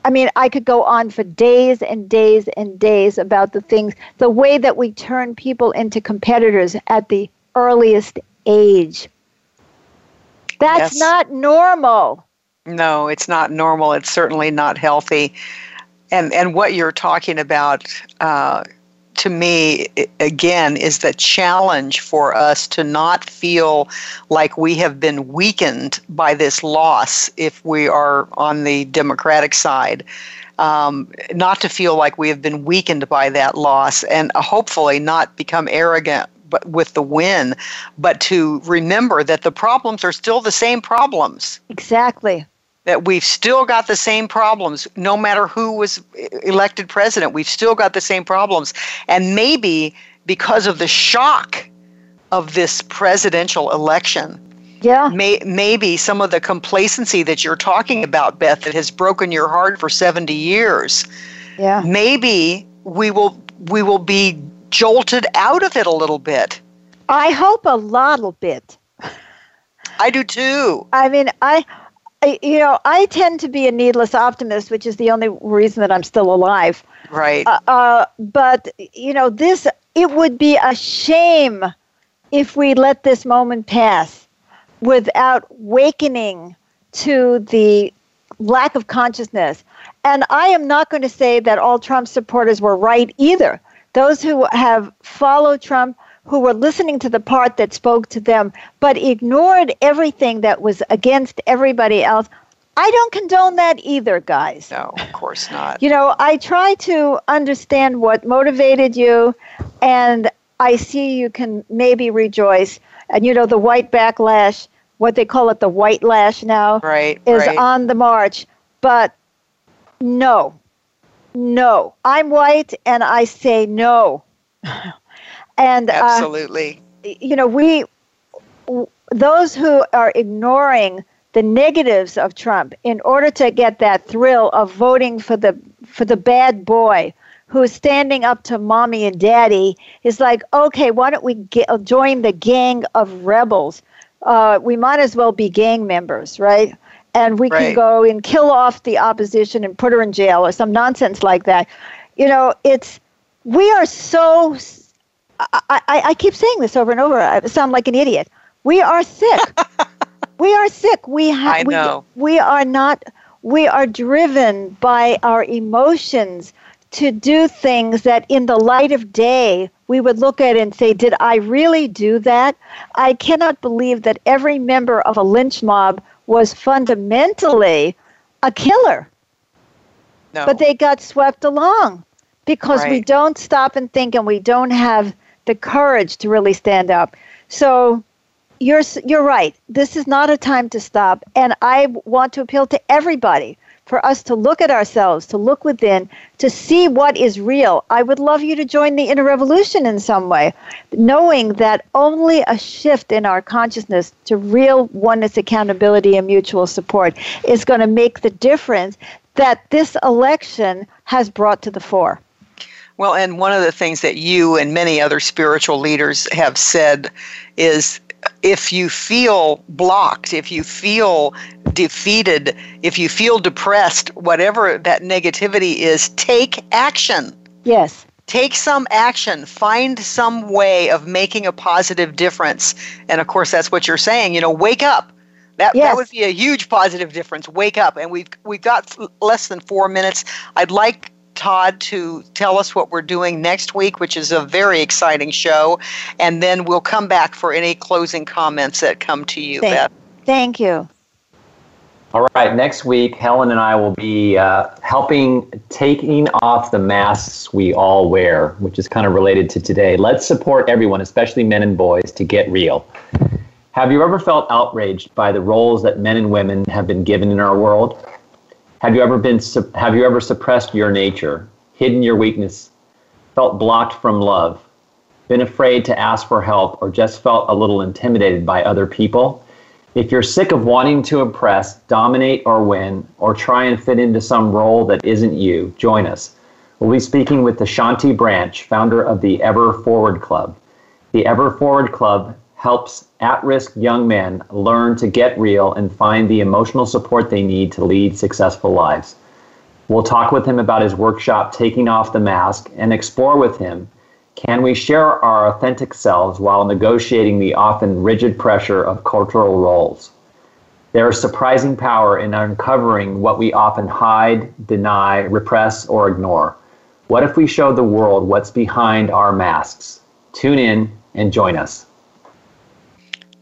S2: I mean, I could go on for days and days and days about the things, the way that we turn people into competitors at the earliest age. That's yes. not normal.
S3: No, it's not normal. It's certainly not healthy. And and what you're talking about, uh, to me, again, is the challenge for us to not feel like we have been weakened by this loss if we are on the Democratic side. Um, not to feel like we have been weakened by that loss and hopefully not become arrogant but with the win, but to remember that the problems are still the same problems.
S2: Exactly
S3: that we've still got the same problems no matter who was elected president we've still got the same problems. And maybe because of the shock of this presidential election
S2: yeah.
S3: may, maybe some of the complacency that you're talking about beth that has broken your heart for 70 years
S2: yeah.
S3: maybe we will we will be jolted out of it a little bit.
S2: I hope a little bit.
S3: I do too.
S2: I mean i you know, I tend to be a needless optimist, which is the only reason that I'm still alive.
S3: Right.
S2: Uh, uh, but, you know, this, it would be a shame if we let this moment pass without wakening to the lack of consciousness. And I am not going to say that all Trump supporters were right either. Those who have followed Trump who were listening to the part that spoke to them, but ignored everything that was against everybody else. I don't condone that either, guys.
S3: No, of course not.
S2: You know, I try to understand what motivated you, and I see you can maybe rejoice. And, you know, the white backlash, what they call it the white lash now,
S3: right,
S2: is
S3: right.
S2: on the march. But no, no. I'm white, and I say no. And
S3: uh, absolutely,
S2: uh, you know, we those who are ignoring the negatives of Trump in order to get that thrill of voting for the for the bad boy who is standing up to mommy and daddy is like, okay, why don't we get, join the gang of rebels? Uh, we might as well be gang members, right? And we
S3: right.
S2: can go and kill off the opposition and put her in jail or some nonsense like that. You know, it's we are so I, I, I keep saying this over and over. I sound like an idiot. We are sick. we are sick. We have. We, we are not. We are driven by our emotions to do things that, in the light of day, we would look at and say, "Did I really do that?" I cannot believe that every member of a lynch mob was fundamentally a killer.
S3: No.
S2: But they got swept along because
S3: right.
S2: we don't stop and think and we don't have the courage to really stand up. So you're you're right. This is not a time to stop, and I want to appeal to everybody for us to look at ourselves, to look within, to see what is real. I would love you to join the inner revolution in some way, knowing that only a shift in our consciousness to real oneness, accountability, and mutual support is going to make the difference that this election has brought to the fore.
S3: Well, and one of the things that you and many other spiritual leaders have said is if you feel blocked, if you feel defeated, if you feel depressed, whatever that negativity is, take action.
S2: Yes.
S3: Take some action. Find some way of making a positive difference. And of course, that's what you're saying. You know, wake up. That,
S2: yes.
S3: that would be a huge positive difference. Wake up. And we've, we've got less than four minutes. I'd like Todd to tell us what we're doing next week, which is a very exciting show. And then we'll come back for any closing comments that come to you,
S2: thank,
S3: Beth.
S2: Thank you.
S1: All right, next week, Helen and I will be uh, helping taking off the masks we all wear, which is kind of related to today. Let's support everyone, especially men and boys, to get real. Have you ever felt outraged by the roles that men and women have been given in our world? Have you ever been have you ever suppressed your nature, hidden your weakness, felt blocked from love, been afraid to ask for help or just felt a little intimidated by other people? If you're sick of wanting to impress, dominate or win or try and fit into some role that isn't you, join us. We'll be speaking with Ashanti Branch, founder of the Ever Forward Club. The Ever Forward Club helps at risk young men learn to get real and find the emotional support they need to lead successful lives. We'll talk with him about his workshop, Taking Off the Mask, and explore with him can we share our authentic selves while negotiating the often rigid pressure of cultural roles? There is surprising power in uncovering what we often hide, deny, repress, or ignore. What if we showed the world what's behind our masks? Tune in and join us.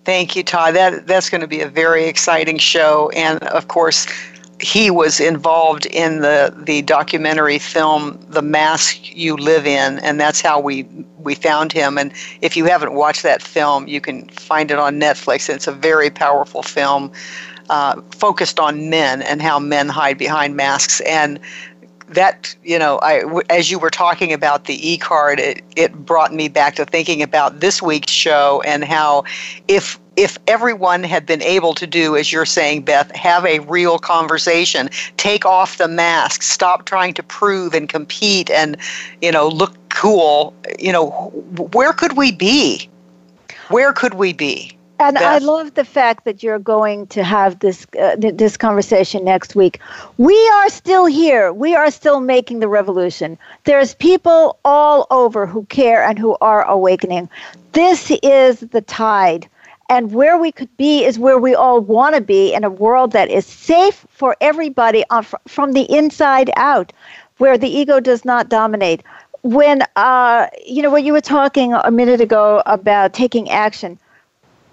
S3: Thank you, Todd. That that's going to be a very exciting show, and of course, he was involved in the the documentary film "The Mask You Live In," and that's how we we found him. And if you haven't watched that film, you can find it on Netflix. It's a very powerful film uh, focused on men and how men hide behind masks and that you know I, as you were talking about the e-card it, it brought me back to thinking about this week's show and how if if everyone had been able to do as you're saying beth have a real conversation take off the mask stop trying to prove and compete and you know look cool you know where could we be? Where could we be
S2: and Beth. I love the fact that you're going to have this uh, this conversation next week. We are still here. We are still making the revolution. There's people all over who care and who are awakening. This is the tide. And where we could be is where we all want to be in a world that is safe for everybody on, from the inside out, where the ego does not dominate. When, uh, you know, when you were talking a minute ago about taking action,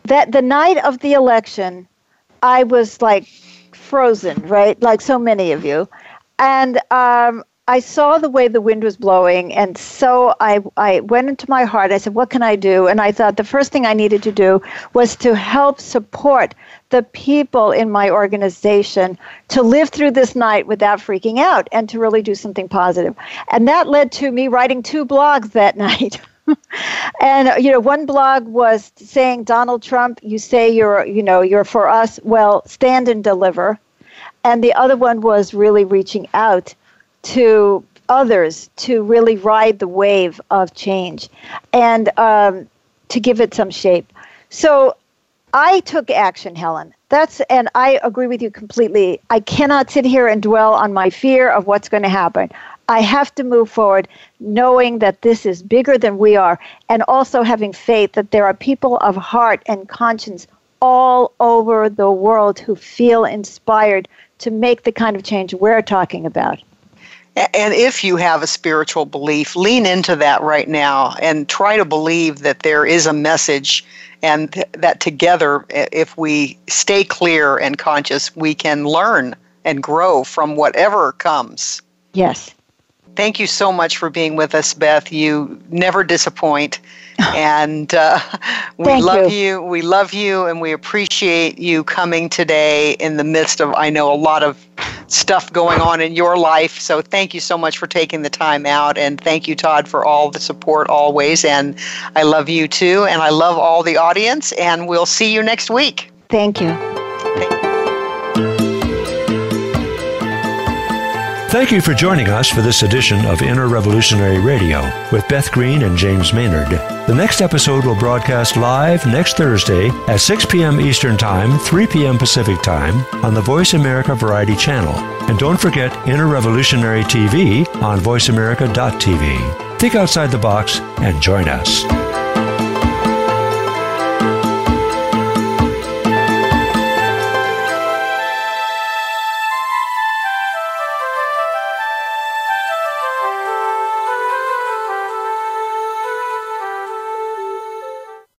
S2: that the night of the election, I was like frozen, right? Like so many of you. And um, I saw the way the wind was blowing, and so I, I went into my heart. I said, What can I do? And I thought the first thing I needed to do was to help support the people in my organization to live through this night without freaking out and to really do something positive. And that led to me writing two blogs that night. and you know, one blog was saying Donald Trump, you say you're, you know, you're for us. Well, stand and deliver. And the other one was really reaching out to others to really ride the wave of change and um, to give it some shape. So I took action, Helen. That's and I agree with you completely. I cannot sit here and dwell on my fear of what's going to happen. I have to move forward knowing that this is bigger than we are and also having faith that there are people of heart and conscience all over the world who feel inspired to make the kind of change we're talking about.
S3: And if you have a spiritual belief, lean into that right now and try to believe that there is a message and that together, if we stay clear and conscious, we can learn and grow from whatever comes.
S2: Yes.
S3: Thank you so much for being with us, Beth. You never disappoint. and uh, we love you. you. We love you, and we appreciate you coming today in the midst of, I know, a lot of stuff going on in your life. So thank you so much for taking the time out. And thank you, Todd, for all the support always. And I love you too. And I love all the audience. And we'll see you next week.
S2: Thank you.
S4: Thank you for joining us for this edition of Inner Revolutionary Radio with Beth Green and James Maynard. The next episode will broadcast live next Thursday at 6 p.m. Eastern Time, 3 p.m. Pacific Time on the Voice America Variety Channel. And don't forget Inner Revolutionary TV on voiceamerica.tv. Think outside the box and join us.